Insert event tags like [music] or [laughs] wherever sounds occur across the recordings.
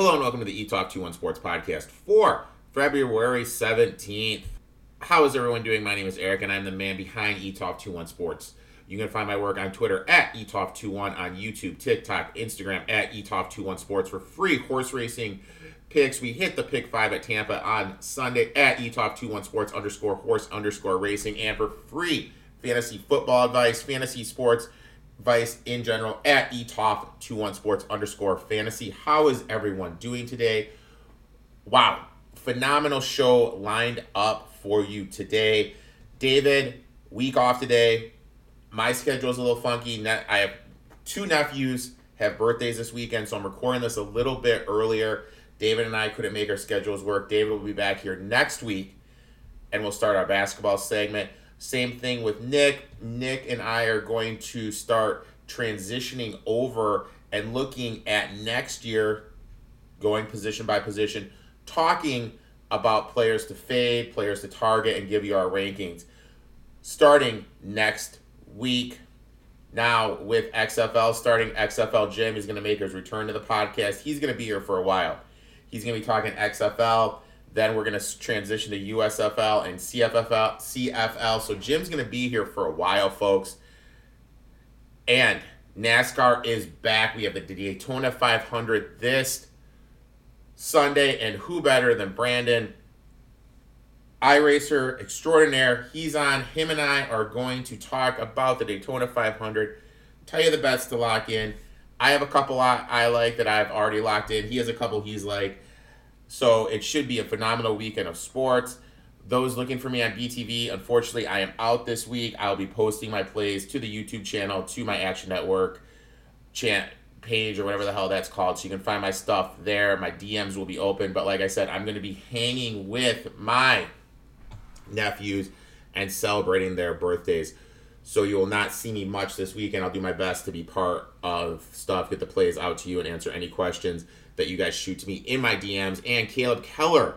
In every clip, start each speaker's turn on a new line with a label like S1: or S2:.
S1: Hello and welcome to the Etoft 21 Sports Podcast for February 17th. How is everyone doing? My name is Erik and I'm the man behind Etoft 21 Sports. You can find my work on Twitter at Etoft21, on YouTube, TikTok, Instagram at Etoft21 Sports for free horse racing picks. We hit the pick five at Tampa on Sunday at Etoft21 Sports underscore horse underscore racing and for free fantasy football advice, fantasy sports advice in general at Etoft21 Sports underscore fantasy. How is everyone doing today? Wow, phenomenal show lined up for you today. David, week off today. My schedule is a little funky. I have two nephews have birthdays this weekend, so I'm recording this a little bit earlier. David and I couldn't make our schedules work. David will be back here next week, and we'll start our basketball segment. Same thing with Nick. Nick and I are going to start transitioning over and looking at next year, going position by position, talking about players to fade, players to target, and give you our rankings starting next week. Now, with XFL starting, XFL Jim is going to make his return to the podcast. He's going to be here for a while. He's going to be talking XFL then we're going to transition to USFL and CFFL, CFL. So Jim's going to be here for a while, folks. And NASCAR is back. We have the Daytona 500 this Sunday, and who better than Brandon, iRacer extraordinaire? He's on. Him and I are going to talk about the Daytona 500, tell you the bets to lock in. I have a couple I like that I've already locked in. He has a couple he's like. So it should be a phenomenal weekend of sports. Those looking for me on BTV, unfortunately, I am out this week. I'll be posting my plays to the YouTube channel, to my Action Network chant page or whatever the hell that's called. So you can find my stuff there. My DMs will be open. But like I said, I'm going to be hanging with my nephews and celebrating their birthdays. So you will not see me much this weekend. I'll do my best to be part of stuff, get the plays out to you, and answer any questions that you guys shoot to me in my DMs. And Caleb Keller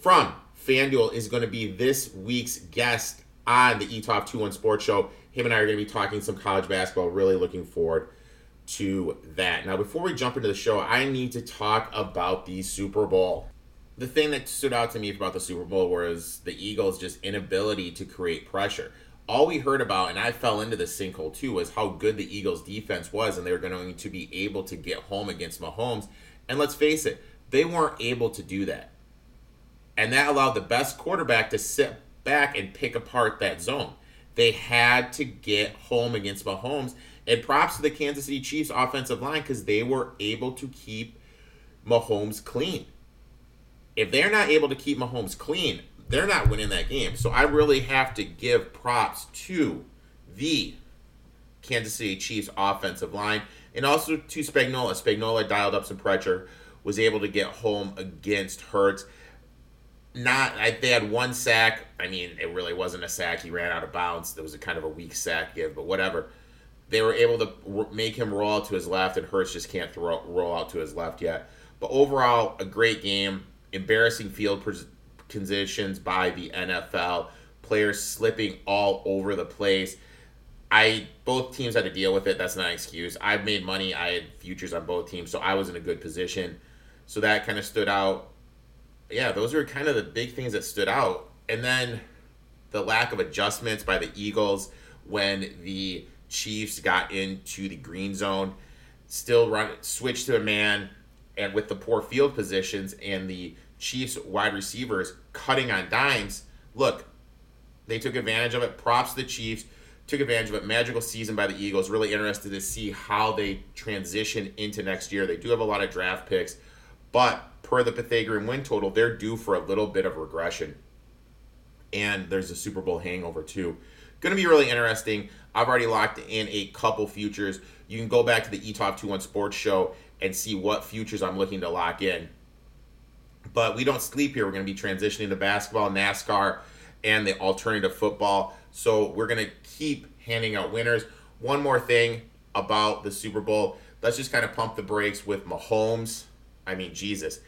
S1: from FanDuel is going to be this week's guest on the Etoft 21 Sports Show. Him and I are going to be talking some college basketball. Really looking forward to that. Now, before we jump into the show, I need to talk about the Super Bowl. The thing that stood out to me about the Super Bowl was the Eagles' just inability to create pressure. All we heard about, and I fell into the sinkhole too, was how good the Eagles' defense was, and they were going to be able to get home against Mahomes. And let's face it, they weren't able to do that. And that allowed the best quarterback to sit back and pick apart that zone. They had to get home against Mahomes. And props to the Kansas City Chiefs offensive line because they were able to keep Mahomes clean. If they're not able to keep Mahomes clean, they're not winning that game. So I really have to give props to the Kansas City Chiefs offensive line and also to Spagnuolo. Spagnuolo dialed up some pressure, was able to get home against Hurts. Not, I, they had one sack. I mean, it really wasn't a sack. He ran out of bounds. There was a kind of a weak sack give, but whatever. They were able to make him roll out to his left, and Hurts just can't throw roll out to his left yet. But overall, a great game. Embarrassing field conditions by the NFL. Players slipping all over the place. I both teams had to deal with it. That's not an excuse. I've made money. I had futures on both teams, so I was in a good position. So that kind of stood out. Yeah, those were kind of the big things that stood out. And then the lack of adjustments by the Eagles when the Chiefs got into the green zone, still run switch to a man, and with the poor field positions and the Chiefs wide receivers cutting on dimes. Look, they took advantage of it. Props to the Chiefs took advantage of a magical season by the Eagles. Really interested to see how they transition into next year. They do have a lot of draft picks, but per the Pythagorean win total, they're due for a little bit of regression. And there's a Super Bowl hangover too. Going to be really interesting. I've already locked in a couple futures. You can go back to the Etoft 21 Sports Show and see what futures I'm looking to lock in. But we don't sleep here. We're going to be transitioning to basketball, NASCAR, and the alternative football. So we're going to keep handing out winners. One more thing about the Super Bowl. Let's just kind of pump the brakes with Mahomes. I mean, Jesus.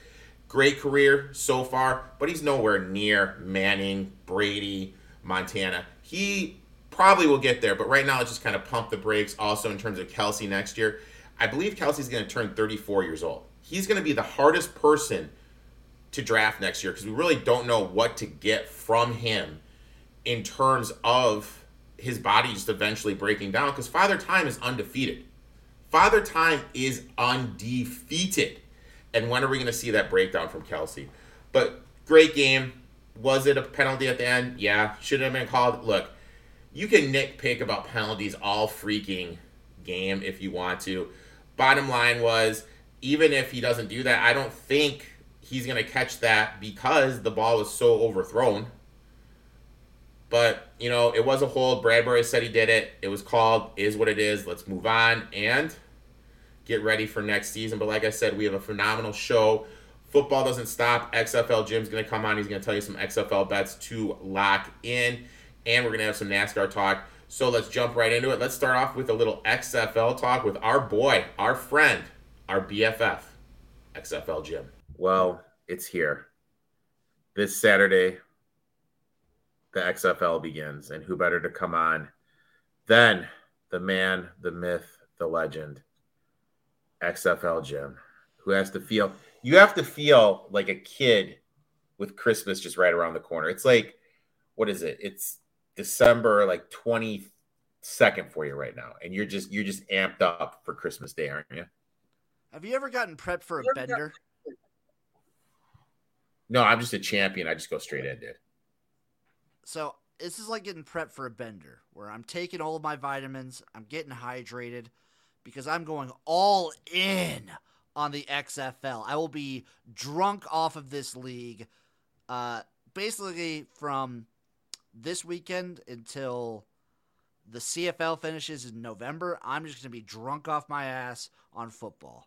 S1: Great career so far, but he's nowhere near Manning, Brady, Montana. He probably will get there, but right now let's just kind of pump the brakes. Also, in terms of Kelce next year, I believe Kelce's going to turn 34 years old. he's going to be the hardest person to draft next year because we really don't know what to get from him in terms of his body just eventually breaking down because Father Time is undefeated. Father Time is undefeated. And when are we going to see that breakdown from Kelce? But great game. Was it a penalty at the end? Yeah. Should have been called. Look, you can nitpick about penalties all freaking game if you want to. Bottom line was, even if he doesn't do that, I don't think he's going to catch that because the ball was so overthrown. But, you know, it was a hold. Bradberry said he did it. It was called, is what it is. Let's move on and get ready for next season. But like I said, we have a phenomenal show. Football doesn't stop. XFL Jim's going to come on. He's going to tell you some XFL bets to lock in. And we're going to have some NASCAR talk. So let's jump right into it. Let's start off with a little XFL talk with our boy, our friend, our BFF, XFL Jim. Well, it's here. This Saturday, the XFL begins. And who better to come on than the man, the myth, the legend, XFL Jim, who has to feel you have to feel like a kid with Christmas just right around the corner. It's like, what is it? It's December like 22nd for you right now. And you're just you're just amped up for Christmas Day, aren't you?
S2: Have you ever gotten prepped for a bender?
S1: No, I'm just a champion. I just go straight in, dude.
S2: So this is like getting prepped for a bender where I'm taking all of my vitamins, I'm getting hydrated because I'm going all in on the XFL. I will be drunk off of this league uh, basically from this weekend until the CFL finishes in November. I'm just going to be drunk off my ass on football.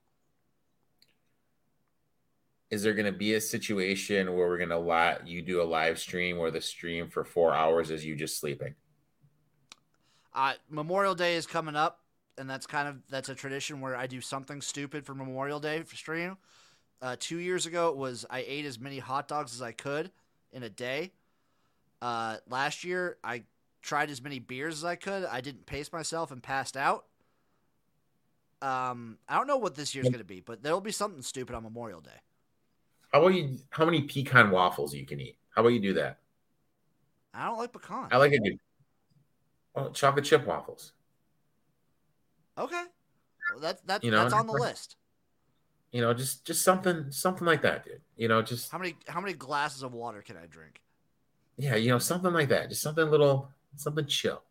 S1: Is there going to be a situation where we're going to let you do a live stream where the stream for four hours is you just sleeping?
S2: Uh, Memorial Day is coming up and that's kind of that's a tradition where I do something stupid for Memorial Day for stream. Uh, two years ago, it was I ate as many hot dogs as I could in a day. Uh, last year, I tried as many beers as I could. I didn't pace myself and passed out. Um, I don't know what this year's going to be, but there'll be something stupid on Memorial Day.
S1: How about you? How many pecan waffles you can eat? How about you do that?
S2: I don't like pecan.
S1: I like it. Oh, chocolate chip waffles.
S2: Okay, well, that's that's you know, that's on the list.
S1: You know, just just something something like that, dude. You know, just
S2: how many how many glasses of water can I drink?
S1: Yeah, you know, something like that. Just something little, something chill.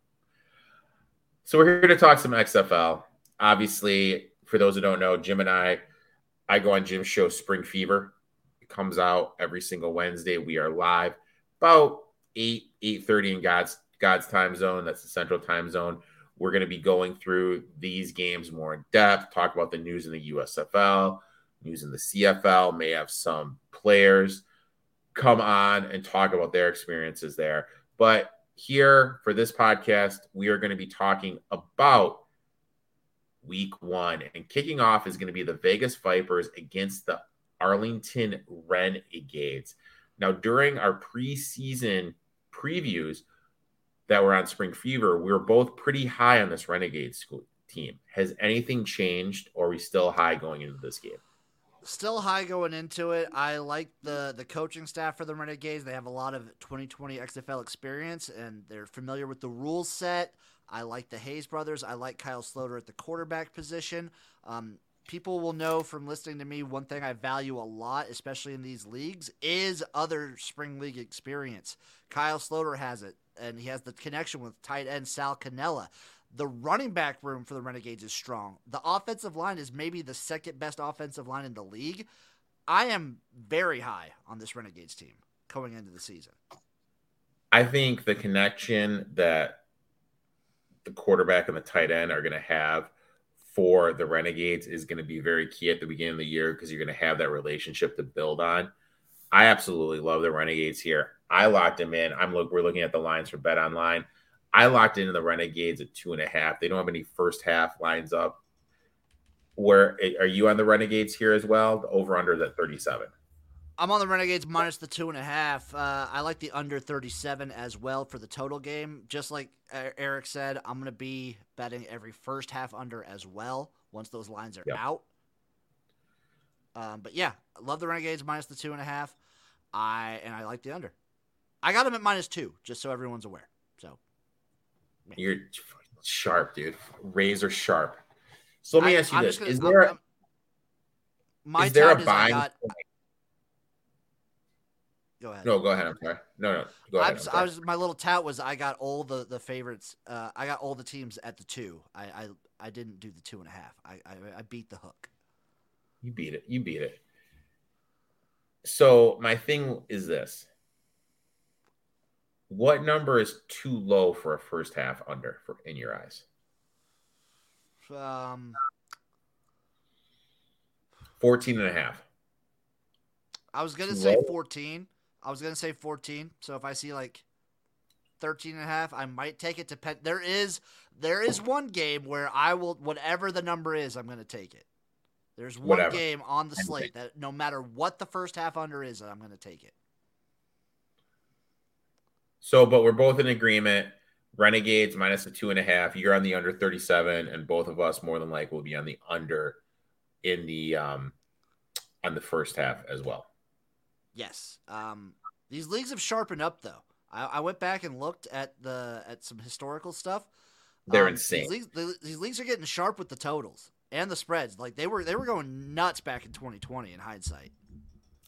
S1: So we're here to talk some XFL. Obviously, for those who don't know, Jim and I, I go on Jim's show Spring Fever. It comes out every single Wednesday. We are live about eight eight thirty in God's God's time zone. That's the Central Time Zone. We're going to be going through these games more in depth, talk about the news in the USFL, news in the CFL, may have some players come on and talk about their experiences there. But here for this podcast, we are going to be talking about week one. And kicking off is going to be the Vegas Vipers against the Arlington Renegades. Now, during our preseason previews, that were on Spring Fever, we were both pretty high on this Renegades school team. Has anything changed, or are we still high going into this game?
S2: Still high going into it. I like the the coaching staff for the Renegades. They have a lot of 2020 XFL experience, and they're familiar with the rules set. I like the Hayes brothers. I like Kyle Sloter at the quarterback position. Um, people will know from listening to me one thing I value a lot, especially in these leagues, is other spring league experience. Kyle Sloter has it and he has the connection with tight end Sal Cannella. The running back room for the Renegades is strong. The offensive line is maybe the second best offensive line in the league. I am very high on this Renegades team going into the season.
S1: I think the connection that the quarterback and the tight end are going to have for the Renegades is going to be very key at the beginning of the year because you're going to have that relationship to build on. I absolutely love the Renegades here. I locked them in. I'm look. We're looking at the lines for Bet Online. I locked into the Renegades at two and a half. They don't have any first half lines up. Where eh, are you on the Renegades here as well? The over under that 37.
S2: I'm on the Renegades minus the two and a half. Uh, I like the under 37 as well for the total game. Just like Erik said, I'm going to be betting every first half under as well once those lines are yep. out. Um, but yeah, I love the Renegades minus the two and a half. I and I like the under. I got them at minus two, just so everyone's aware. So
S1: you're sharp, dude. Razor sharp. So let me
S2: I,
S1: ask you
S2: I'm
S1: this:
S2: gonna-
S1: Is
S2: I'm-
S1: there
S2: I'm- my
S1: is there a
S2: time is I
S1: buying?
S2: got- go ahead.
S1: No, go ahead. I'm sorry. No, no, go ahead.
S2: I'm,
S1: I'm
S2: s- I was my little tout was I got all the the favorites. Uh, I got all the teams at the two. I I, I didn't do the two and a half. I, I I beat the hook.
S1: You beat it. You beat it. So my thing is this: What number is too low for a first half under for in your eyes?
S2: Um,
S1: 14 and a half.
S2: I was gonna say
S1: low?
S2: 14. I was gonna say 14. So if I see like 13 and a half, I might take it to pet. There is there is one game where I will whatever the number is, I'm gonna take it. There's one
S1: Whatever.
S2: game on the
S1: Anything.
S2: slate that no matter what the first half under is, I'm gonna take it.
S1: So, but we're both in agreement. Renegades minus the two and a half. You're on the under 37, and both of us more than likely will be on the under in the um on the first half as well.
S2: Yes. Um, these leagues have sharpened up though. I, I went back and looked at the at some historical stuff.
S1: They're
S2: Um,
S1: insane.
S2: These leagues, the- these leagues are getting sharp with the totals and the spreads. Like they were they were going nuts back in 2020 in hindsight.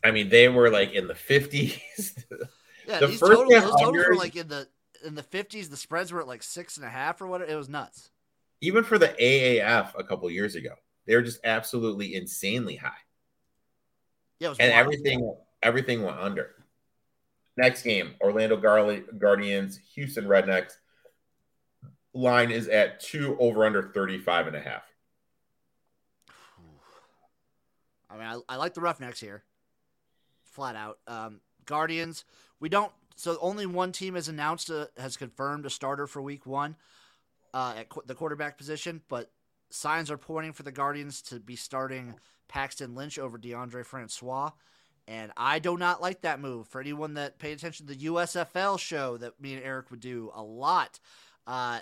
S1: I mean, they were like in the 50s. [laughs]
S2: Yeah,
S1: The
S2: these
S1: first
S2: totals, those totals were like in the in the 50s. The spreads were at like six and a half or whatever. It was nuts.
S1: Even for the AAF a couple years ago, they were just absolutely insanely high.
S2: Yeah, it was
S1: and
S2: wild.
S1: everything everything went under. Next game, Orlando Gar- Guardians, Houston Rednecks. Line is at two over under 35 and a half.
S2: I mean, I, I like the Roughnecks here, flat out. Um, Guardians, we don't. So only one team has announced a, has confirmed a starter for Week One uh, at qu- the quarterback position, but signs are pointing for the Guardians to be starting Paxton Lynch over DeAndre Francois. And I do not like that move. For anyone that paid attention to the USFL show that me and Eric would do a lot, uh,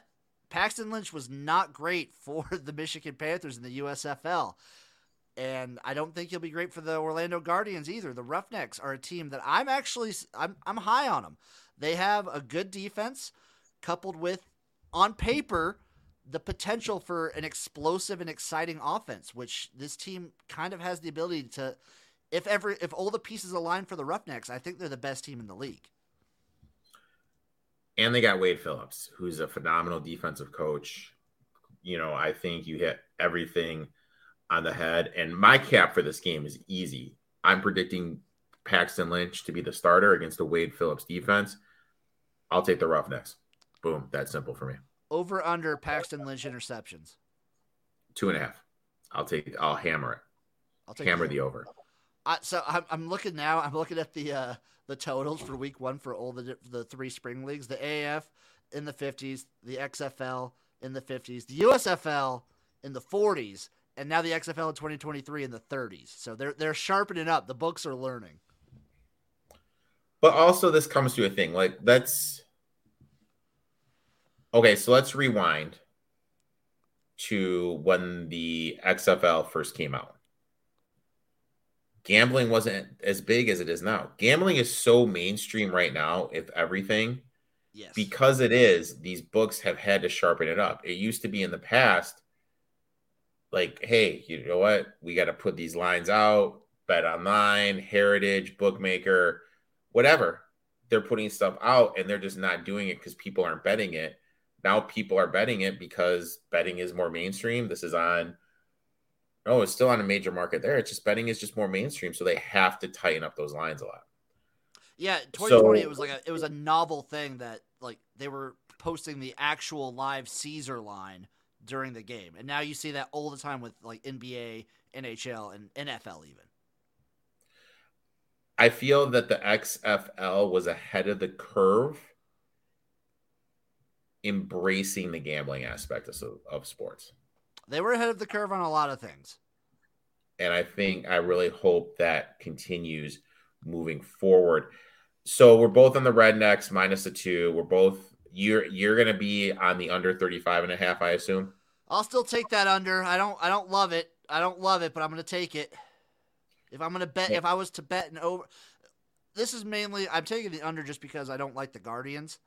S2: Paxton Lynch was not great [laughs] for the Michigan Panthers in the USFL. And I don't think he'll be great for the Orlando Guardians either. The Roughnecks are a team that I'm actually I'm I'm high on them. They have a good defense coupled with on paper the potential for an explosive and exciting offense, which this team kind of has the ability to if ever if all the pieces align for the Roughnecks, I think they're the best team in the league.
S1: And they got Wade Phillips, who's a phenomenal defensive coach. You know, I think you hit everything on the head. And my cap for this game is easy. I'm predicting Paxton Lynch to be the starter against the Wade Phillips defense. I'll take the Roughnecks. Boom. That's simple for me.
S2: Over under Paxton Lynch interceptions.
S1: Two and a half. I'll take. I'll hammer it.
S2: I'll take
S1: Hammer
S2: the
S1: the over.
S2: I, so I'm, I'm looking now. I'm looking at the uh, the totals for week one for all the the three spring leagues. The AF in the 50s, the XFL in the 50s, the USFL in the 40s, and now the XFL in 2023 in the 30s. So they're they're sharpening up. The books are learning.
S1: But also, this comes to a thing like let's. Okay, so let's rewind to when the XFL first came out. Gambling wasn't as big as it is now. Gambling is so mainstream right now, if everything,
S2: Yes.
S1: because it is, these books have had to sharpen it up. It used to be in the past, like, hey, you know what? We got to put these lines out, bet online, heritage, bookmaker, whatever. They're putting stuff out and they're just not doing it because people aren't betting it. Now people are betting it because betting is more mainstream. This is on, oh, it's still on a major market there. It's just betting is just more mainstream. So they have to tighten up those lines a lot.
S2: Yeah, 2020
S1: So-
S2: it was like a it was a novel thing that like they were posting the actual live Caesar line during the game, and now you see that all the time with like NBA, NHL, and NFL even.
S1: I feel that the XFL was ahead of the curve embracing the gambling aspect of, of sports.
S2: They were ahead of the curve on a lot of things.
S1: And I think I really hope that continues moving forward. So we're both on the rednecks minus the two. We're both you're you're gonna be on the under 35 and a half, I assume.
S2: I'll still take that under. I don't I don't love it. I don't love it, but I'm gonna take it. If I'm gonna bet, if I was to bet an over, this is mainly I'm taking the under just because I don't like the Guardians.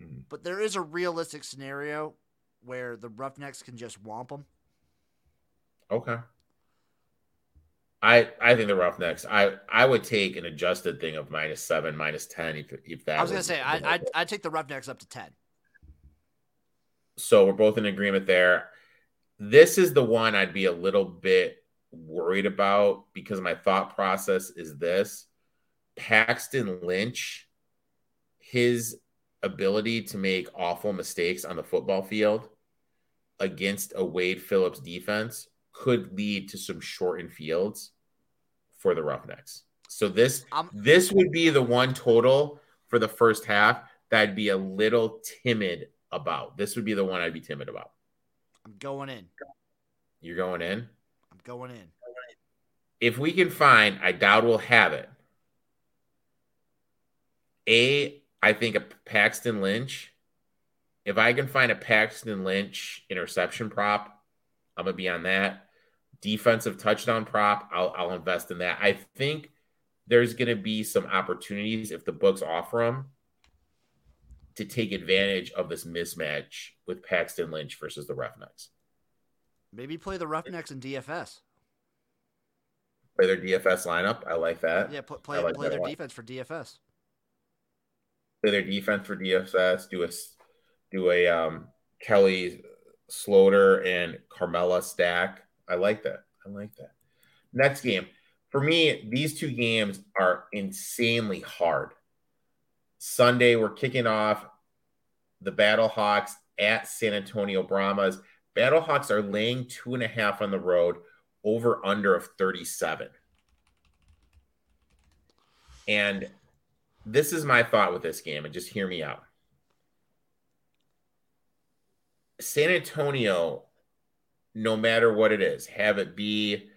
S1: Mhm.
S2: But there is a realistic scenario where the Roughnecks can just womp them.
S1: Okay. I I think the Roughnecks. I I would take an adjusted thing of minus seven, minus ten. If if that
S2: I was gonna say I I I take the Roughnecks up to ten.
S1: so we're both in agreement there. This is the one I'd be a little bit worried about because my thought process is this: Paxton Lynch, his ability to make awful mistakes on the football field against a Wade Phillips defense could lead to some shortened fields for the Roughnecks. So this
S2: I'm
S1: this would be the one total for the first half that I'd be a little timid about. This would be the one I'd be timid about.
S2: I'm going in.
S1: You're going in.
S2: I'm going in.
S1: If we can find, I doubt we'll have it. A, I think a Paxton Lynch. If I can find a Paxton Lynch interception prop, I'm gonna be on that. Defensive touchdown prop, I'll, I'll invest in that. I think there's gonna be some opportunities if the books offer them to take advantage of this mismatch with Paxton Lynch versus the Roughnecks.
S2: Maybe play the Roughnecks in DFS.
S1: Play their DFS lineup. I like that.
S2: Yeah, pl- play
S1: like
S2: play their defense for DFS.
S1: Play their defense for DFS, do a do a um, Kyle Sloter and Cannella stack. I like that. I like that. Next game. For me, these two games are insanely hard. Sunday, we're kicking off the Battlehawks at San Antonio Brahmas. Battlehawks are laying two and a half on the road, over under of 37. And this is my thought with this game, and just hear me out. San Antonio, no matter what it is, have it be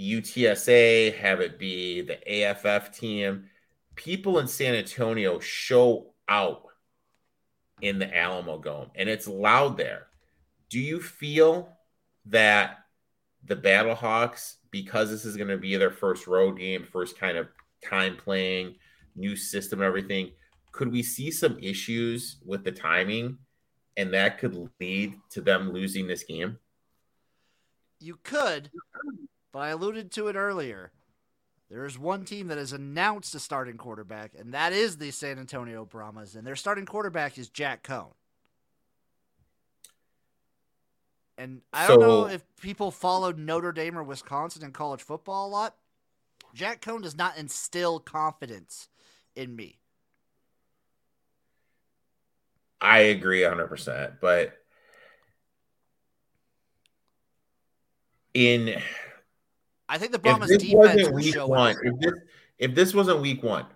S1: UTSA, have it be the AAF team, people in San Antonio show out in the Alamo Dome, and it's loud there. Do you feel that the Battlehawks, because this is going to be their first road game, first kind of time playing, new system, and everything, could we see some issues with the timing, and that could lead to them losing this game?
S2: You could, but I alluded to it earlier. There is one team that has announced a starting quarterback, and that is the San Antonio Brahmas, and their starting quarterback is Jack Coan. And I don't know if people followed Notre Dame or Wisconsin in college football a lot. Jack Coan does not instill confidence in me.
S1: I agree 100%. But in
S2: I think the Brahmas defense will show
S1: one, if this, if this wasn't week one,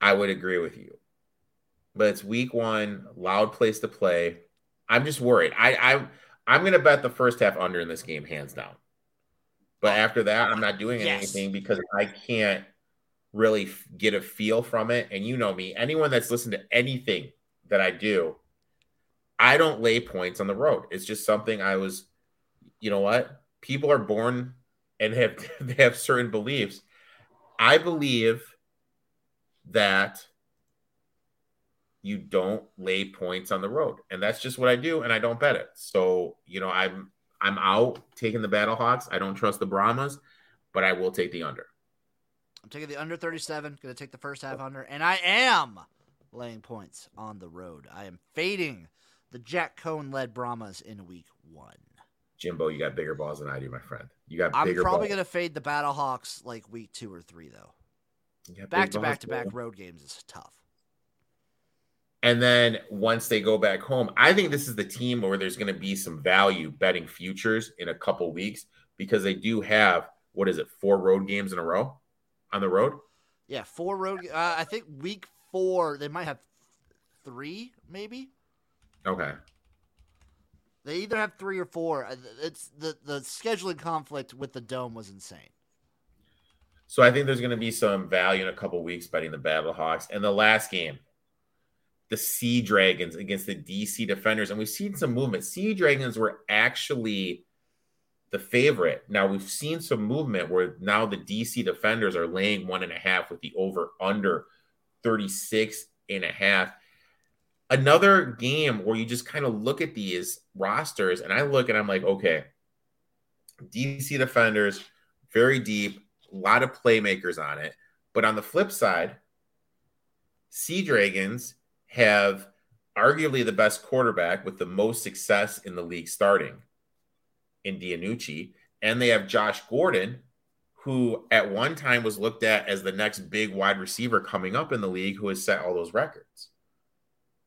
S1: I would agree with you. But it's week one, loud place to play. I'm just worried. I, I I'm gonna bet the first half under in this game, hands down. But after that, I'm not doing
S2: Yes.
S1: anything because I can't really get a feel from it. And you know me, anyone that's listened to anything that I do, I don't lay points on the road. It's just something I was, you know what? People are born and have [laughs] they have certain beliefs. I believe that you don't lay points on the road. And that's just what I do, and I don't bet it. So, you know, I'm I'm out taking the Battlehawks. I don't trust the Brahmas, but I will take the under.
S2: I'm taking the under 37, going to take the first half under, and I am laying points on the road. I am fading the Jack Coan led Brahmas in week one.
S1: Jimbo, you got bigger balls than I do, my friend. You got
S2: I'm probably
S1: balls.
S2: to fade the Battlehawks like week two or three, though. Back to
S1: balls,
S2: back to back road games is tough.
S1: And then once they go back home, I think this is the team where there's going to be some value betting futures in a couple weeks because they do have what is it, four road games in a row on the road.
S2: Yeah, four road. Uh, I think week four they might have three, maybe.
S1: Okay.
S2: They either have three or four. Uh, It's the the scheduling conflict with the dome was insane.
S1: So I think there's going to be some value in a couple weeks betting the Battlehawks. And the last game, the Sea Dragons against the DC Defenders. And we've seen some movement. Sea Dragons were actually the favorite. Now we've seen some movement where now the DC defenders are laying one and a half with the over under 36 and a half. Another game where you just kind of look at these rosters and I look and I'm like, okay, DC defenders, very deep, a lot of playmakers on it. But on the flip side, Sea Dragons have arguably the best quarterback with the most success in the league starting in DiNucci. And they have Josh Gordon, who at one time was looked at as the next big wide receiver coming up in the league, who has set all those records.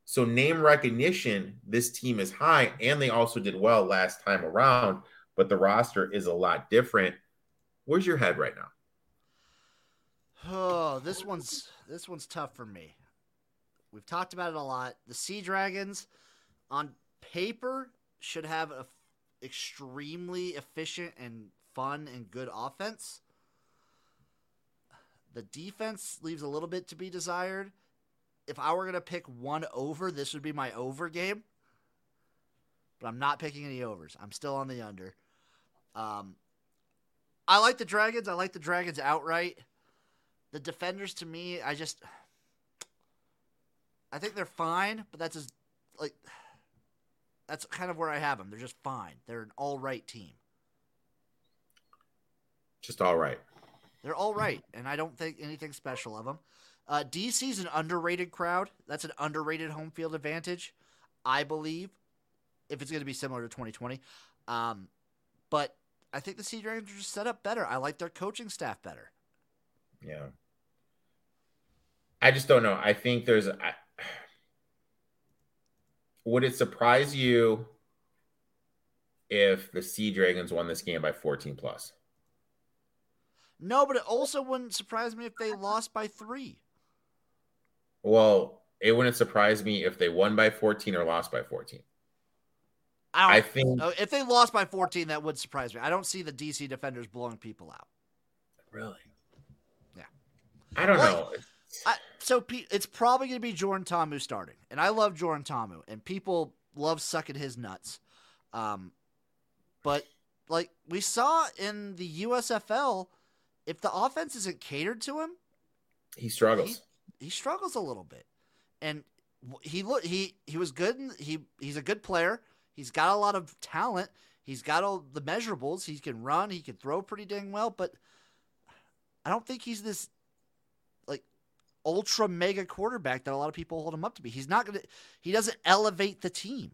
S1: So, name recognition, this team is high, and they also did well last time around, but the roster is a lot different. Where's your head right now?
S2: Oh, this one's this one's tough for me. We've talked about it a lot. The Sea Dragons, on paper, should have a extremely efficient and fun and good offense. The defense leaves a little bit to be desired. If I were going to pick one over, this would be my over game. But I'm not picking any overs. I'm still on the under. Um, I like the Dragons. I like the Dragons outright. The defenders, to me, I just. I think they're fine, but that's just like that's kind of where I have them. They're just fine. They're an all right team.
S1: Just all right.
S2: They're all right, and I don't think anything special of them. Uh, DC's an underrated crowd. That's an underrated home field advantage, I believe, if it's going to be similar to 2020. Um, but I think the Sea Dragons are just set up better. I like their coaching staff better.
S1: Yeah. I just don't know. I think there's. I, would it surprise you if the Sea Dragons won this game by 14 plus?
S2: No, but it also wouldn't surprise me if they lost by three.
S1: Well, it wouldn't surprise me if they won by 14 or lost by 14. I, I think
S2: if they lost by 14, that would surprise me. I don't see the DC defenders blowing people out.
S1: Really?
S2: Yeah.
S1: I don't know.
S2: So it's probably going to be Jordan Ta'amu starting, and I love Jordan Ta'amu, and people love sucking his nuts. Um, but like we saw in the USFL, if the offense isn't catered to him,
S1: he struggles.
S2: He, he struggles a little bit, and he look he he was good. And he he's a good player. He's got a lot of talent. He's got all the measurables. He can run. He can throw pretty dang well, but I don't think he's this ultra mega quarterback that a lot of people hold him up to be. He's not going to, he doesn't elevate the team.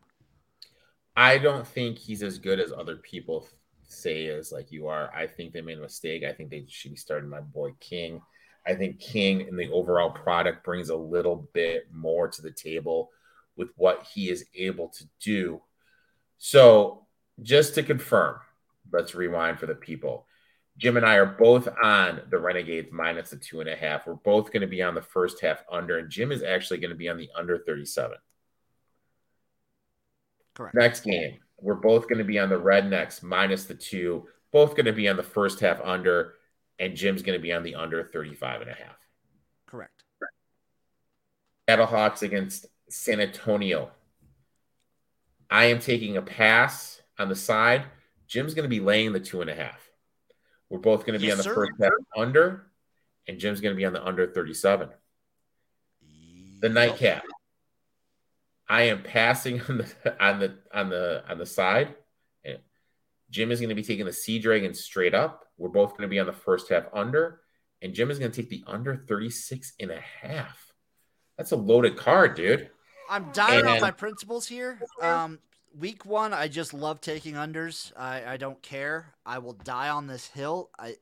S1: I don't think he's as good as other people say is like you are. I think they made a mistake. I think they should be starting my boy King. I think King in the overall product brings a little bit more to the table with what he is able to do. So, just to confirm, let's rewind for the people. Jim and I are both on the Renegades minus the two and a half. We're both going to be on the first half under, and Jim is actually going to be on the under 37.
S2: Correct.
S1: Next game, we're both going to be on the Rednecks minus the two, both going to be on the first half under, and Jim's going to be on the under 35 and a half.
S2: Correct.
S1: Battlehawks against San Antonio. I am taking a pass on the side. Jim's going to be laying the two and a half. We're both going to be yes, on the sir. first half under, and Jim's going to be on the under 37. The nightcap. I am passing [laughs] on the on the on the on the side. And Jim is going to be taking the Sea Dragon straight up. We're both going to be on the first half under, and Jim is going to take the under 36 and a half. That's a loaded card, dude.
S2: I'm dying and, on my principles here. Um, week one, I just love taking unders. I, I don't care. I will die on this hill. I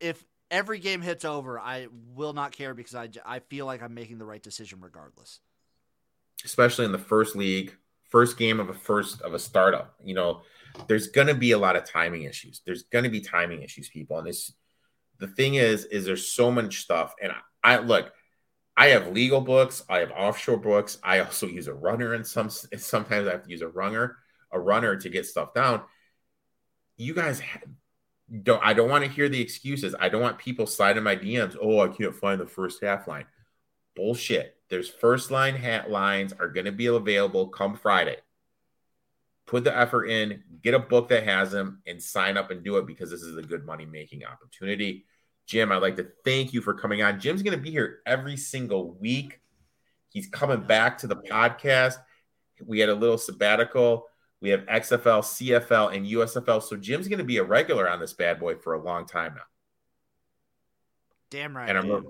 S2: if every game hits over, I will not care because I, I feel like I'm making the right decision regardless.
S1: Especially in the first league, first game of a first of a startup. You know, there's going to be a lot of timing issues. There's going to be timing issues, people. And this, the thing is, is there's so much stuff. And I, I look, I have legal books. I have offshore books. I also use a runner, and some sometimes I have to use a runner, a runner to get stuff down. You guys don't. I don't want to hear the excuses. I don't want people sliding my DMs. Oh, I can't find the first half line. Bullshit. There's first line hat lines are going to be available come Friday. put the effort in, get a book that has them, and sign up and do it because this is a good money making opportunity. Jim, I'd like to thank you for coming on. Jim's going to be here every single week. He's coming back to the podcast. We had a little sabbatical. We have XFL, CFL, and USFL. So Jim's going to be a regular on this bad boy for a long time now.
S2: Damn right.
S1: And I'm really,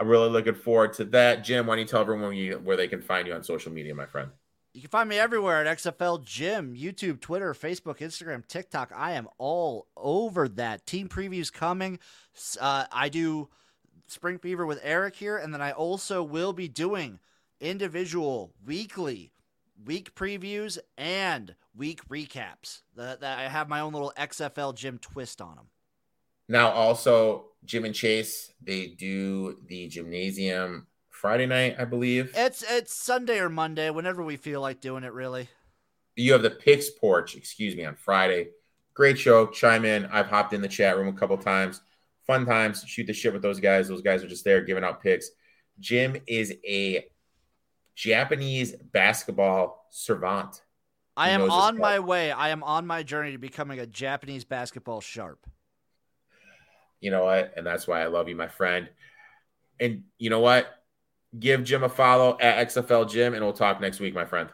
S1: I'm really looking forward to that. Jim, why don't you tell everyone where, you, where they can find you on social media, my friend?
S2: You can find me everywhere at XFL Jim, YouTube, Twitter, Facebook, Instagram, TikTok. I am all over that. Team previews coming. Uh, I do Spring Fever with Erik here, and then I also will be doing individual weekly week previews and week recaps. That, that I have my own little XFL Jim twist on them.
S1: Now, also Jim and Chase, they do the gymnasium Friday night, I believe.
S2: It's it's Sunday or Monday, whenever we feel like doing it. Really.
S1: You have the Picks Porch, excuse me, on Friday. Great show. Chime in. I've hopped in the chat room a couple times. Fun times. Shoot the shit with those guys. Those guys are just there giving out picks. Jim is a Japanese basketball savant.
S2: I am on my way. I am on my journey to becoming a Japanese basketball sharp.
S1: You know what? And that's why I love you, my friend. And you know what? Give Jim a follow at XFL Jim, and we'll talk next week, my friend.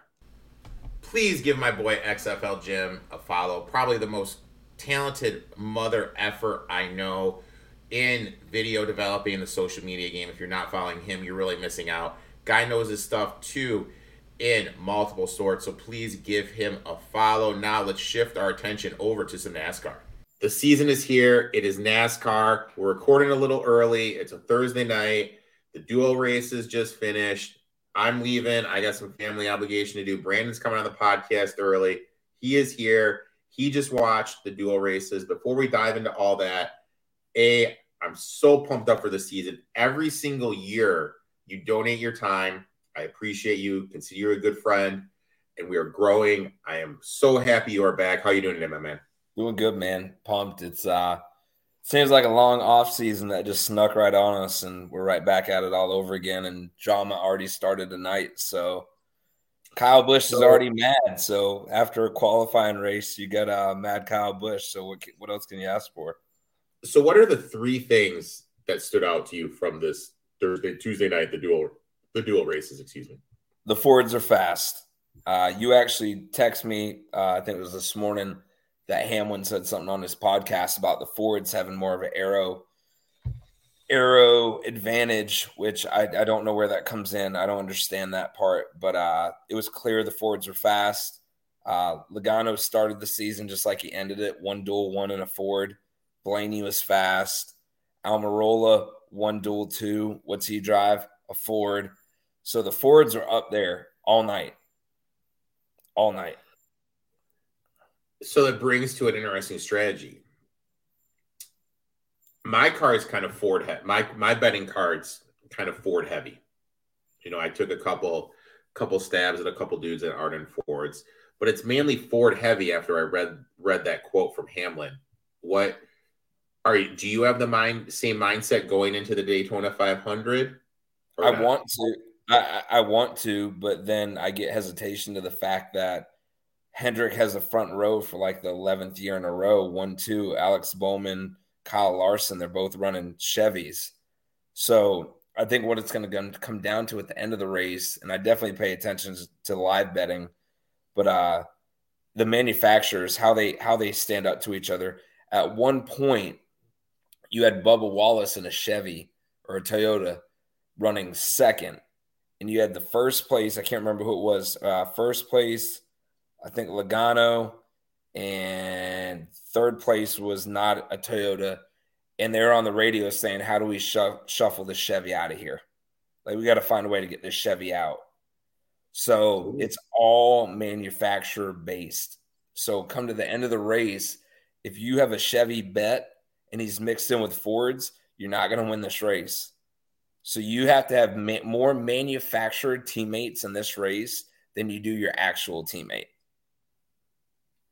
S1: Please give my boy XFL Jim a follow. Probably the most talented mother effort I know in video developing the social media game. If you're not following him, you're really missing out. Guy knows his stuff too in multiple sorts. So please give him a follow. Now let's shift our attention over to some NASCAR. The season is here. It is NASCAR. We're recording a little early. It's a Thursday night. The dual races just finished. I'm leaving. I got some family obligation to do. Brandon's coming on the podcast early. He is here. He just watched the dual races. Before we dive into all that, A, I'm so pumped up for the season. Every single year, you donate your time. I appreciate you. Consider you a good friend, and we are growing. I am so happy you are back. How are you doing today, my man?
S3: Doing good, man. Pumped. It's uh seems like a long off season that just snuck right on us, and we're right back at it all over again. And drama already started tonight, so Kyle Busch is already mad. So after a qualifying race, you got a uh, mad Kyle Busch. So what what else can you ask for?
S1: So what are the three things that stood out to you from this Thursday, Tuesday night, the dual, the dual races. Excuse me.
S3: The Fords are fast. Uh, you actually text me. Uh, I think it was this morning that Hamlin said something on his podcast about the Fords having more of an aero aero advantage, which I, I don't know where that comes in. I don't understand that part, but uh, it was clear the Fords were fast. Uh, Logano started the season just like he ended it, won duel, one in a Ford. Blaney was fast. Almirola won duel, two. What's he drive? A Ford. So the Fords are up there all night. All night.
S1: So that brings to an interesting strategy. My car is kind of Ford heavy. My my betting cards kind of Ford heavy. You know, I took a couple couple stabs at a couple dudes that aren't in Fords, but it's mainly Ford heavy after I read read that quote from Hamlin. What are you, do you have the mind same mindset going into the Daytona 500?
S3: I not? want to. I, I want to, but then I get hesitation to the fact that Hendrick has a front row for like the 11th year in a row. One, two, Alex Bowman, Kyle Larson, they're both running Chevys. So I think what it's going to come down to at the end of the race, and I definitely pay attention to live betting, but uh, the manufacturers, how they how they stand up to each other. At one point, you had Bubba Wallace in a Chevy or a Toyota running second, and you had the first place. I can't remember who it was. Uh, first place, I think Logano, and third place was not a Toyota. And they're on the radio saying, "How do we shuffle the Chevy out of here? Like we got to find a way to get this Chevy out." So it's all manufacturer based. So come to the end of the race, if you have a Chevy bet and he's mixed in with Fords, you're not going to win this race. So you have to have ma- more manufactured teammates in this race than you do your actual teammate.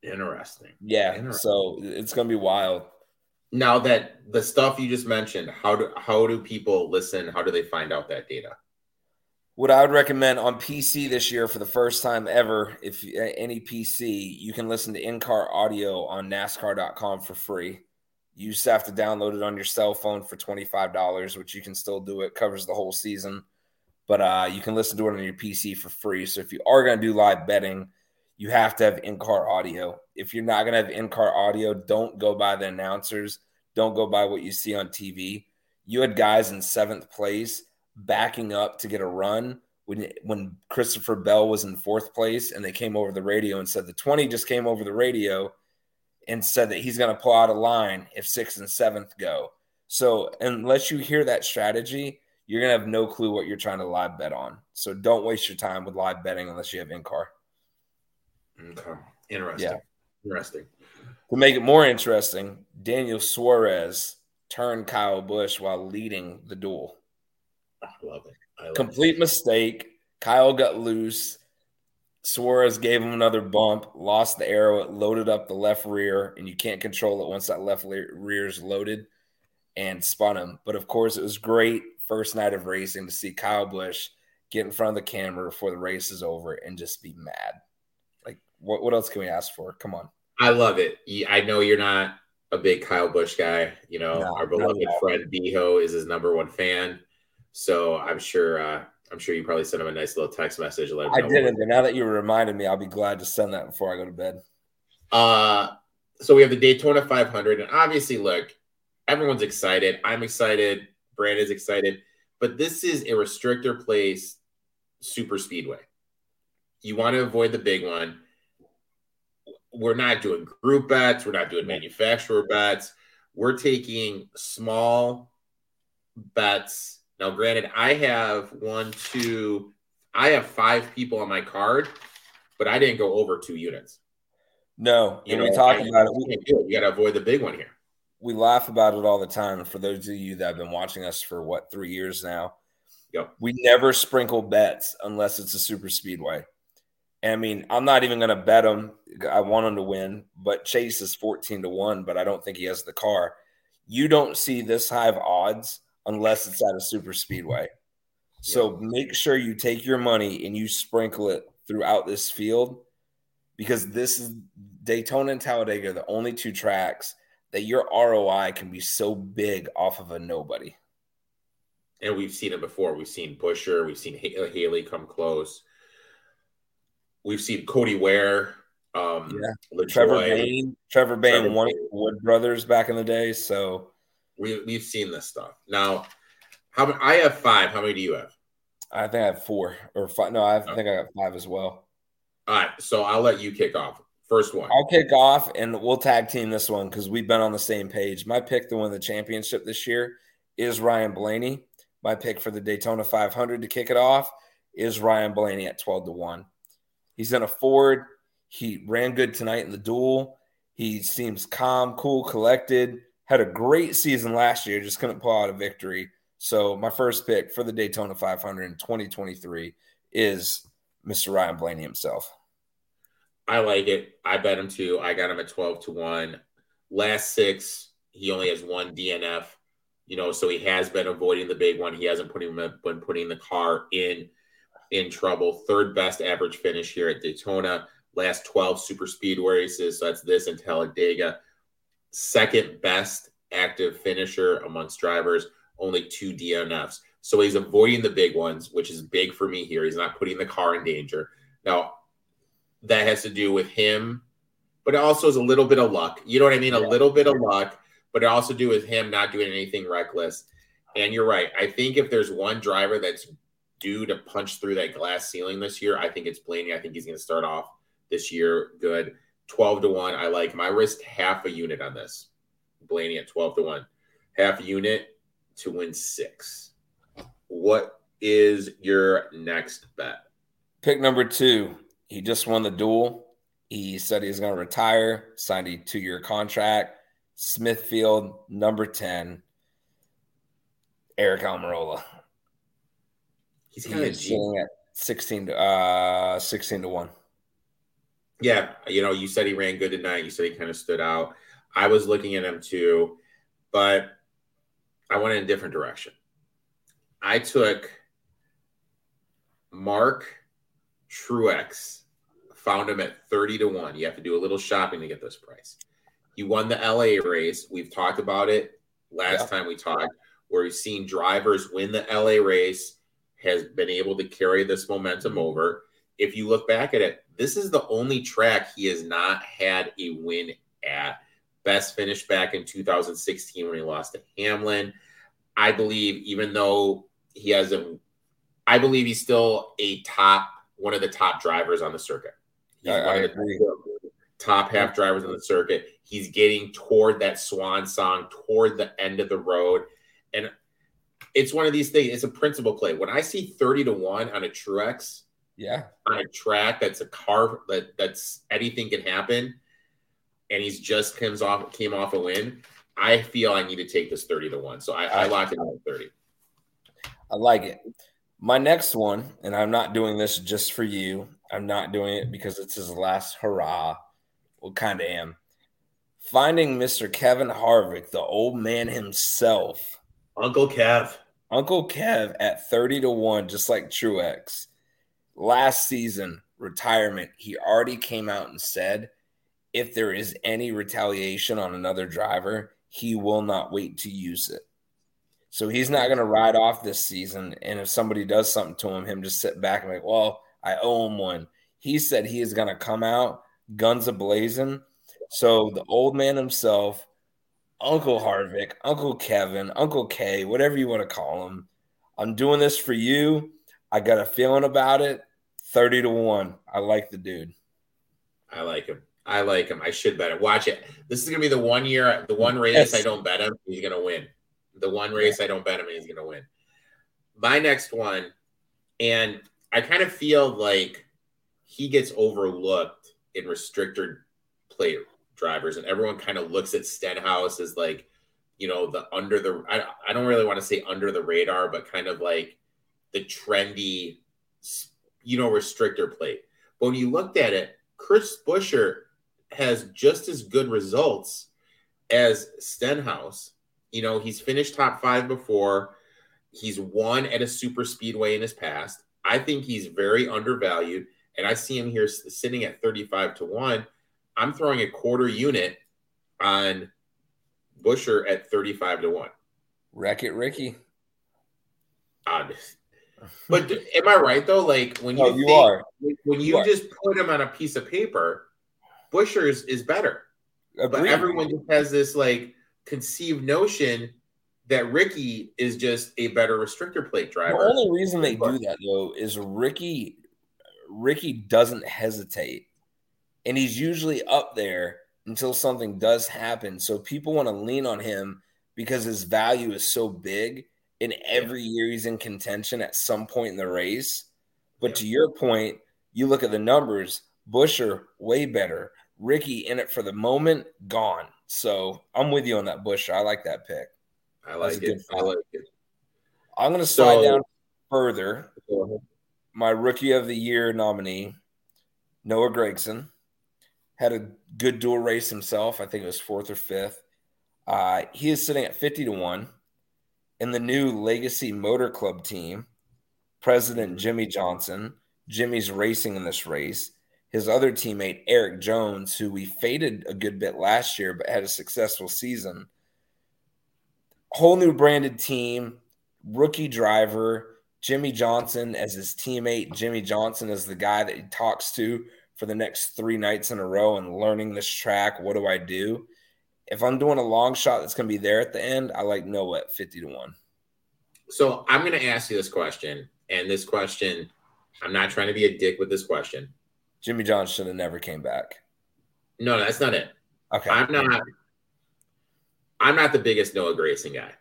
S1: Interesting.
S3: Yeah.
S1: Interesting.
S3: So it's going to be wild.
S1: Now that the stuff you just mentioned, how do how do people listen? How do they find out that data?
S3: What I would recommend on PC this year for the first time ever, if any PC, you can listen to in car audio on NASCAR.com for free. You just have to download it on your cell phone for $25, which you can still do. It covers the whole season, but uh, you can listen to it on your PC for free. So if you are going to do live betting, you have to have in car audio. If you're not going to have in car audio, don't go by the announcers. Don't go by what you see on TV. You had guys in seventh place backing up to get a run when when Christopher Bell was in fourth place and they came over the radio and said the 20 just came over the radio and said that he's going to pull out a line if sixth and seventh go. So unless you hear that strategy, you're going to have no clue what you're trying to live bet on. So don't waste your time with live betting unless you have in car.
S1: Okay. Interesting. Yeah. Interesting.
S3: To make it more interesting, Daniel Suarez turned Kyle Busch while leading the duel.
S1: I love it. I love
S3: Complete
S1: it.
S3: mistake. Kyle got loose. Suarez gave him another bump, lost the aero, it loaded up the left rear, and you can't control it once that left rear is loaded and spun him. But of course, it was great first night of racing to see Kyle Busch get in front of the camera before the race is over and just be mad. What, what else can we ask for? Come on.
S1: I love it. I know you're not a big Kyle Busch guy. You know, no, our beloved friend Biho is his number one fan. So I'm sure uh, I'm sure you probably sent him a nice little text message.
S3: Let I didn't, but now that you reminded me, I'll be glad to send that before I go to bed.
S1: Uh, so we have the Daytona 500, and obviously, look, everyone's excited. I'm excited. Brandon's excited, but this is a restrictor plate super speedway. You want to avoid the big one. We're not doing group bets. We're not doing manufacturer bets. We're taking small bets now, granted, I have one, two, I have five people on my card, but I didn't go over two units.
S3: No, you know, we talk about it. We.
S1: You got to avoid the big one here.
S3: We laugh about it all the time. For those of you that have been watching us for what three years now,
S1: yep.
S3: we never sprinkle bets unless it's a super speedway. I mean, I'm not even going to bet him. I want him to win, but Chase is 14 to 1, but I don't think he has the car. You don't see this high of odds unless it's at a super speedway. So make sure you take your money and you sprinkle it throughout this field because this is Daytona and Talladega, the only two tracks that your ROI can be so big off of a nobody.
S1: And we've seen it before. We've seen Buescher, we've seen uh, Haley come close. We've seen Cody Ware, um,
S3: yeah. Trevor Bayne, Trevor Bayne, Trevor won Wood brothers back in the day. So
S1: we we've seen this stuff. Now, how many? I have five. How many do you have?
S3: I think I have four or five. No, I oh. think I got five as well.
S1: All right, so I'll let you kick off. First one.
S3: I'll kick off, and we'll tag team this one because we've been on the same page. My pick to win the championship this year is Ryan Blaney. My pick for the Daytona 500 to kick it off is Ryan Blaney at 12 to 1. He's in a Ford. He ran good tonight in the duel. He seems calm, cool, collected had a great season last year, just couldn't pull out a victory. So my first pick for the Daytona 500 in 2023 is Mr. Ryan Blaney himself.
S1: I like it. I bet him too. I got him at 12 to 1. Last six, he only has one DNF, you know, so he has been avoiding the big one. He hasn't put him, been putting the car in in trouble. Third best average finish here at Daytona. Last 12 super speed races. So that's this and Talladega second best active finisher amongst drivers, only two DNFs. So he's avoiding the big ones, which is big for me here. He's not putting the car in danger. Now, that has to do with him, but it also is a little bit of luck. You know what I mean? A little bit of luck, but it also do with him not doing anything reckless. And you're right. I think if there's one driver that's due to punch through that glass ceiling this year, I think it's Blaney. I think he's going to start off this year good. 12 to 1. I like my risk half a unit on this. Blaney at 12 to 1. Half a unit to win six. What is your next bet?
S3: Pick number two. He just won the duel. He said he's going to retire, signed a two year contract. Smithfield, number 10, Aric Almirola. He's kind of sitting at 16 to, uh, 16 to 1.
S1: Yeah, you know, you said he ran good tonight. You said he kind of stood out. I was looking at him too, but I went in a different direction. I took Mark Truex found him at 30 to 1. You have to do a little shopping to get this price. He won the LA race. We've talked about it last yeah. time we talked, where we've seen drivers win the LA race, has been able to carry this momentum mm-hmm. over. If you look back at it, this is the only track he has not had a win at. Best finish back in 2016 when he lost to Hamlin. I believe, even though he hasn't, I believe he's still a top, one of the top drivers on the circuit. He's I, one I of the top half drivers on the circuit. He's getting toward that swan song, toward the end of the road. And it's one of these things, it's a principle play. When I see 30 to 1 on a Truex,
S3: yeah,
S1: on a track that's a car that that's anything can happen, and he's just comes off came off a win. I feel I need to take this 30 to 1. So I, I lock it at 30.
S3: I like it. My next one, and I'm not doing this just for you. I'm not doing it because it's his last hurrah. Well, kind of am. Finding Mr. Kevin Harvick, the old man himself.
S1: Uncle Kev.
S3: Uncle Kev at 30 to 1, just like Truex. Last season, retirement, he already came out and said if there is any retaliation on another driver, he will not wait to use it. So he's not going to ride off this season. And if somebody does something to him, him just sit back and be like, well, I owe him one. He said he is going to come out guns a blazing. So the old man himself, Uncle Harvick, Uncle Kevin, Uncle K, whatever you want to call him, I'm doing this for you. I got a feeling about it. 30 to 1. I like the dude.
S1: I like him. I like him. I should bet it. Watch it. This is gonna be the one year, the one race yes. I don't bet him. He's gonna win. The one race. I don't bet him, he's gonna win. My next one, and I kind of feel like he gets overlooked in restricted plate drivers, and everyone kind of looks at Stenhouse as like, you know, the under the. I, I don't really want to say under the radar, but kind of like the trendy, you know, restrictor plate. But when you looked at it, Chris Buescher has just as good results as Stenhouse. You know, he's finished top five before. He's won at a super speedway in his past. I think he's very undervalued, and I see him here sitting at 35 to 1. I'm throwing a quarter unit on Buescher at 35 to 1.
S3: Wreck it, Ricky.
S1: But am I right though? Like when you,
S3: no, you think, are
S1: when you, you just are. put him on a piece of paper, Buescher's is better. Agreed. But everyone just has this like conceived notion that Ricky is just a better restrictor plate driver.
S3: The only reason they do that though is Ricky Ricky doesn't hesitate. And he's usually up there until something does happen. So people want to lean on him because his value is so big. And every year he's in contention at some point in the race. But yeah. to your point, you look at the numbers, Buescher, way better. Ricky in it for the moment, gone. So I'm with you on that Buescher. I like that pick.
S1: I like it. I like it.
S3: I'm going to slide so, down further. My rookie of the year nominee, Noah Gragson, had a good dual race himself. I think it was fourth or fifth. Uh, he is sitting at 50 to 1 in the new Legacy Motor Club team. President Jimmie Johnson. Jimmie's racing in this race his other teammate Erik Jones, who we faded a good bit last year but had a successful season. Whole new branded team, rookie driver, Jimmie Johnson as his teammate. Jimmie Johnson is the guy that he talks to for the next three nights in a row and learning this track. What do I do? If I'm doing a long shot that's going to be there at the end, I like Noah at 50 to 1.
S1: So I'm going to ask you this question. And this question, I'm not trying to be a dick with this question.
S3: Jimmie Johnson should have never came back.
S1: No, that's not it.
S3: Okay.
S1: I'm not I'm not the biggest Noah Gragson guy.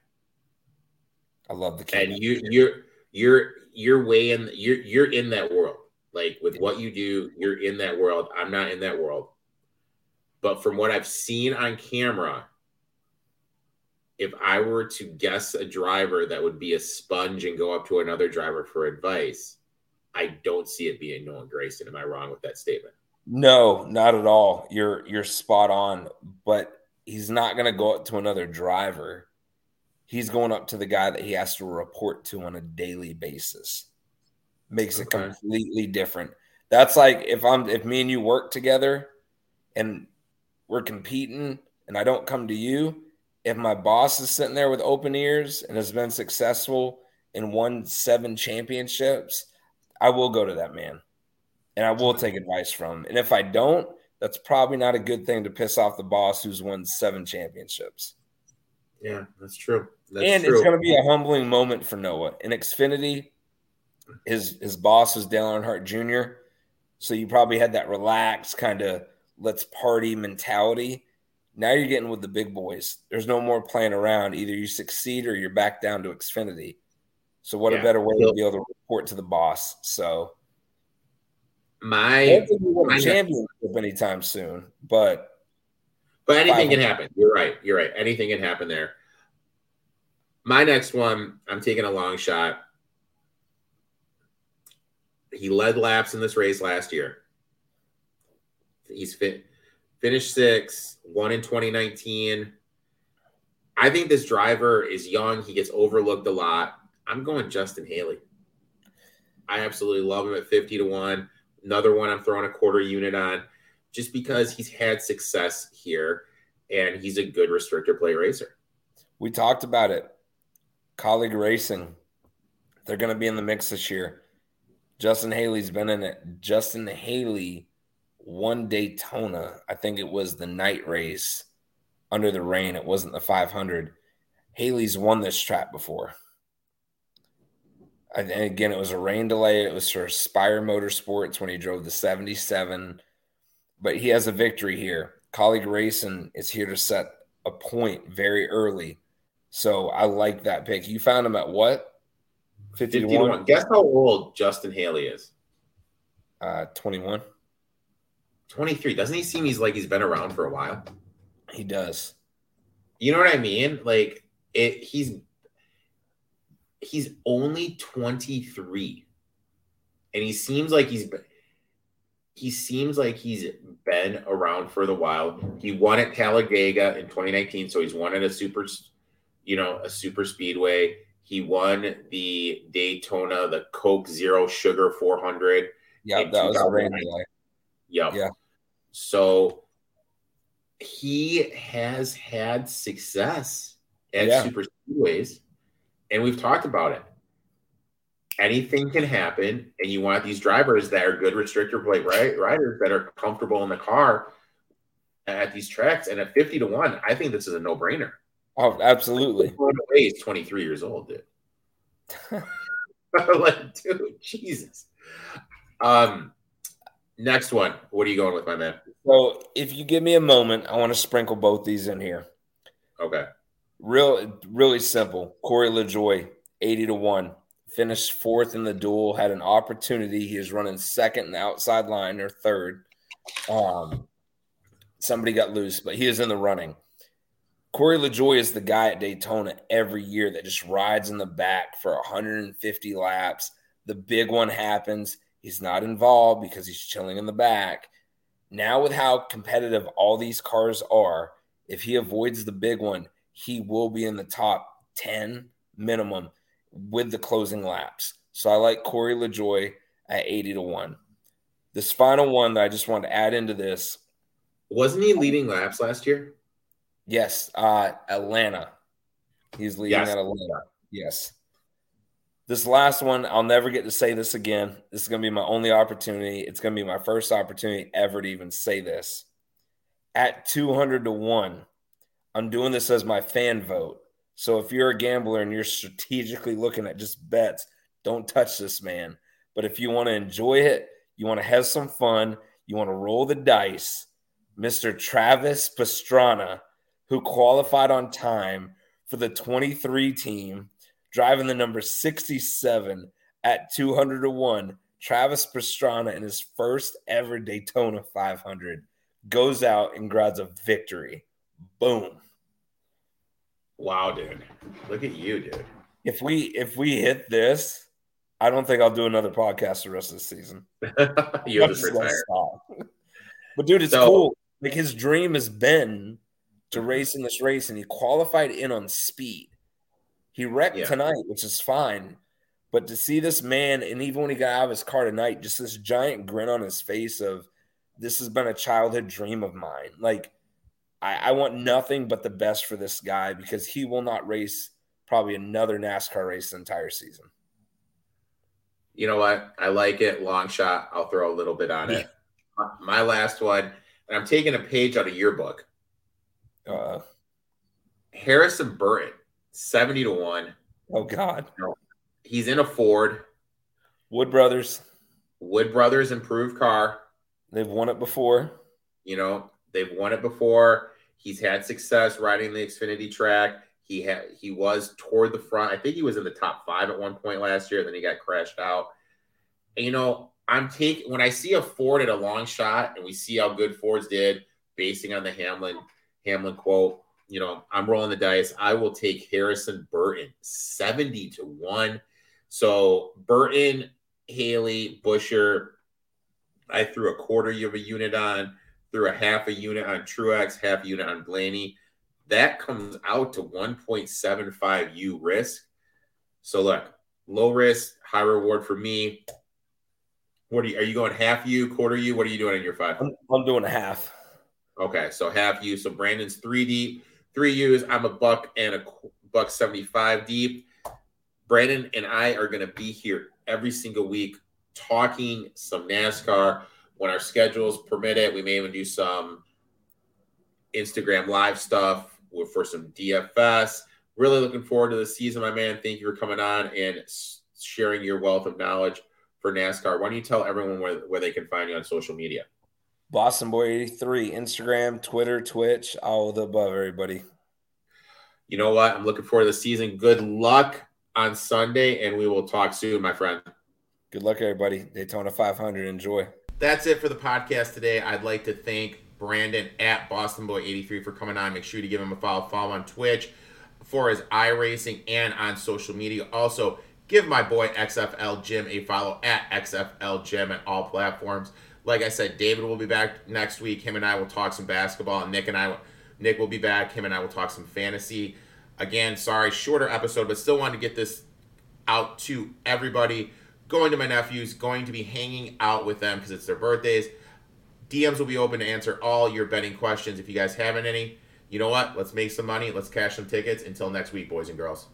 S3: I love the kid.
S1: And you you're you're you're way in you're you're in that world. Like with what you do, you're in that world. I'm not in that world. But from what I've seen on camera, if I were to guess a driver that would be a sponge and go up to another driver for advice, I don't see it being Noah Gragson. Am I wrong with that statement?
S3: No, not at all. You're you're spot on. But he's not going to go up to another driver. He's going up to the guy that he has to report to on a daily basis. Makes
S1: Okay.
S3: it completely different. That's like if I'm if me and you work together and we're competing and I don't come to you, if my boss is sitting there with open ears and has been successful and won seven championships, I will go to that man and I will take advice from him. And if I don't, that's probably not a good thing to piss off the boss who's won seven championships.
S1: Yeah, that's true. That's
S3: and
S1: true.
S3: it's going to be a humbling moment for Noah. In Xfinity, his his boss was Dale Earnhardt Jr. So you probably had that relaxed kind of let's party mentality. Now you're getting with the big boys. There's no more playing around. Either you succeed or you're back down to Xfinity. So what
S1: Yeah.
S3: a better way to be able to report to the boss. So I
S1: my
S3: don't think we win
S1: I-
S3: a championship anytime soon, but
S1: But anything can happen. You're right. You're right. Anything can happen there. My next one, I'm taking a long shot. He led laps in this race last year. He's fit, finished six, won in 2019. I think this driver is young. He gets overlooked a lot. I'm going Justin Haley. I absolutely love him at 50 to 1. Another one I'm throwing a quarter unit on just because he's had success here and he's a good restrictor plate racer.
S3: We talked about it. Kaulig Racing, they're going to be in the mix this year. Justin Haley's been in it. Justin Haley won Daytona. I think it was the night race under the rain. It wasn't the 500. Haley's won this track before. And again, it was a rain delay. It was for Spire Motorsports when he drove the 77. But he has a victory here. Kaulig Racing is here to set a point very early. So I like that pick. You found him at what? 50,
S1: 50
S3: to
S1: to
S3: 1?
S1: 1. Guess how old Justin Haley is?
S3: Uh, 21.
S1: 23. Doesn't he seem he's like he's been around for a while?
S3: He does.
S1: You know what I mean? Like it he's he's only 23. And he seems like he's he seems like he's been around for the while. He won at Talladega in 2019, so he's won at a super, you know, a super speedway. He won the Daytona, the Coke Zero Sugar 400.
S3: Yeah, that was a rain
S1: 2009.
S3: delay.
S1: Yep.
S3: Yeah.
S1: So he has had success at
S3: Yeah.
S1: super speedways, and we've talked about it. Anything can happen, and you want these drivers that are good restrictor plate right riders that are comfortable in the car at these tracks. And at fifty to one, I think this is a no brainer.
S3: Oh, absolutely.
S1: He's twenty three years old, dude. [laughs] like, dude, Jesus. Um, next one. What are you going with, my man?
S3: So if you give me a moment, I want to sprinkle both these in here.
S1: Okay.
S3: Real, really simple. Corey LaJoie, 80 to 1. Finished fourth in the duel, had an opportunity. He was running second in the outside line or third. Um, somebody got loose, but he is in the running. Corey LaJoie is the guy at Daytona every year that just rides in the back for 150 laps. The big one happens. He's not involved because he's chilling in the back. Now, with how competitive all these cars are, if he avoids the big one, he will be in the top 10 minimum with the closing laps. So I like Corey LaJoie at 80 to 1. This final one that I just want to add into this
S1: Wasn't he leading laps last year?
S3: Yes, uh, Atlanta. He's leading
S1: Yes.
S3: at Atlanta. Yes. This last one, I'll never get to say this again. This is going to be my only opportunity. It's going to be my first opportunity ever to even say this. At 200 to 1, I'm doing this as my fan vote. So if you're a gambler and you're strategically looking at just bets, don't touch this man. But if you want to enjoy it, you want to have some fun, you want to roll the dice, Mr. Travis Pastrana who qualified on time for the 23 team, driving the number 67 at 200 to 1. Travis Pastrana in his first ever Daytona 500 goes out and grabs a victory. Boom.
S1: Wow, dude. Look at you, dude.
S3: If we if we hit this, I don't think I'll do another podcast the rest of the season. [laughs]
S1: You'll just
S3: just gonna
S1: retire.
S3: But dude, it's
S1: So-
S3: cool. Like his dream has been to mm-hmm. race in this race, and he qualified in on speed. He wrecked
S1: Yeah.
S3: tonight, which is fine, But to see this man, and even when he got out of his car tonight, just this giant grin on his face of this has been a childhood dream of mine. Like, I, I want nothing but the best for this guy because he will not race probably another NASCAR race the entire season.
S1: You know what? I like it. Long shot. I'll throw a little bit on yeah. it. My last one, and I'm taking a page out of your book. Uh, Harrison Burton, 70 to 1.
S3: Oh, God.
S1: He's in a Ford.
S3: Wood Brothers.
S1: Wood Brothers improved car.
S3: They've won it before.
S1: You know, they've won it before. He's had success riding the Xfinity track. He had he was toward the front. I think he was in the top five at one point last year. Then he got crashed out. And, you know, I'm taking when I see a Ford at a long shot, and we see how good Fords did, basing on the Hamlin Hamlin quote. You know, I'm rolling the dice. I will take Harrison Burton, seventy to one. So Burton, Haley, Buescher, I threw a quarter of a unit on, threw a half a unit on Truex, half a unit on Blaney that comes out to 1.75 U risk. So look, low risk, high reward for me. What are you? Are you going half U, quarter U? What are you doing in your five?
S3: I'm, I'm doing a half.
S1: Okay, so half you. So Brandon's three deep, three U's. I'm a buck and a buck seventy-five deep. Brandon and I are going to be here every single week talking some NASCAR when our schedules permit it. We may even do some Instagram live stuff for some DFS. Really looking forward to the season, my man. Thank you for coming on and sharing your wealth of knowledge for NASCAR. Why don't you tell everyone where, where they can find you on social media?
S3: Boston Boy 83, Instagram, Twitter, Twitch, all of the above, everybody.
S1: You know what? I'm looking forward to the season. Good luck on Sunday, and we will talk soon, my friend.
S3: Good luck, everybody. Daytona 500. Enjoy.
S1: That's it for the podcast today. I'd like to thank Brandon at Boston Boy 83 for coming on. Make sure to give him a follow. Follow on Twitch for his iRacing and on social media. Also, give my boy XFL Jim a follow at XFL Jim at all platforms. Like I said, David will be back next week. Him and I will talk some basketball, and Nick and I, Nick will be back. Him and I will talk some fantasy. Again, sorry, shorter episode, but still wanted to get this out to everybody. Going to my nephews, going to be hanging out with them because it's their birthdays. DMs will be open to answer all your betting questions if you guys haven't any. You know what? Let's make some money. Let's cash some tickets. Until next week, boys and girls.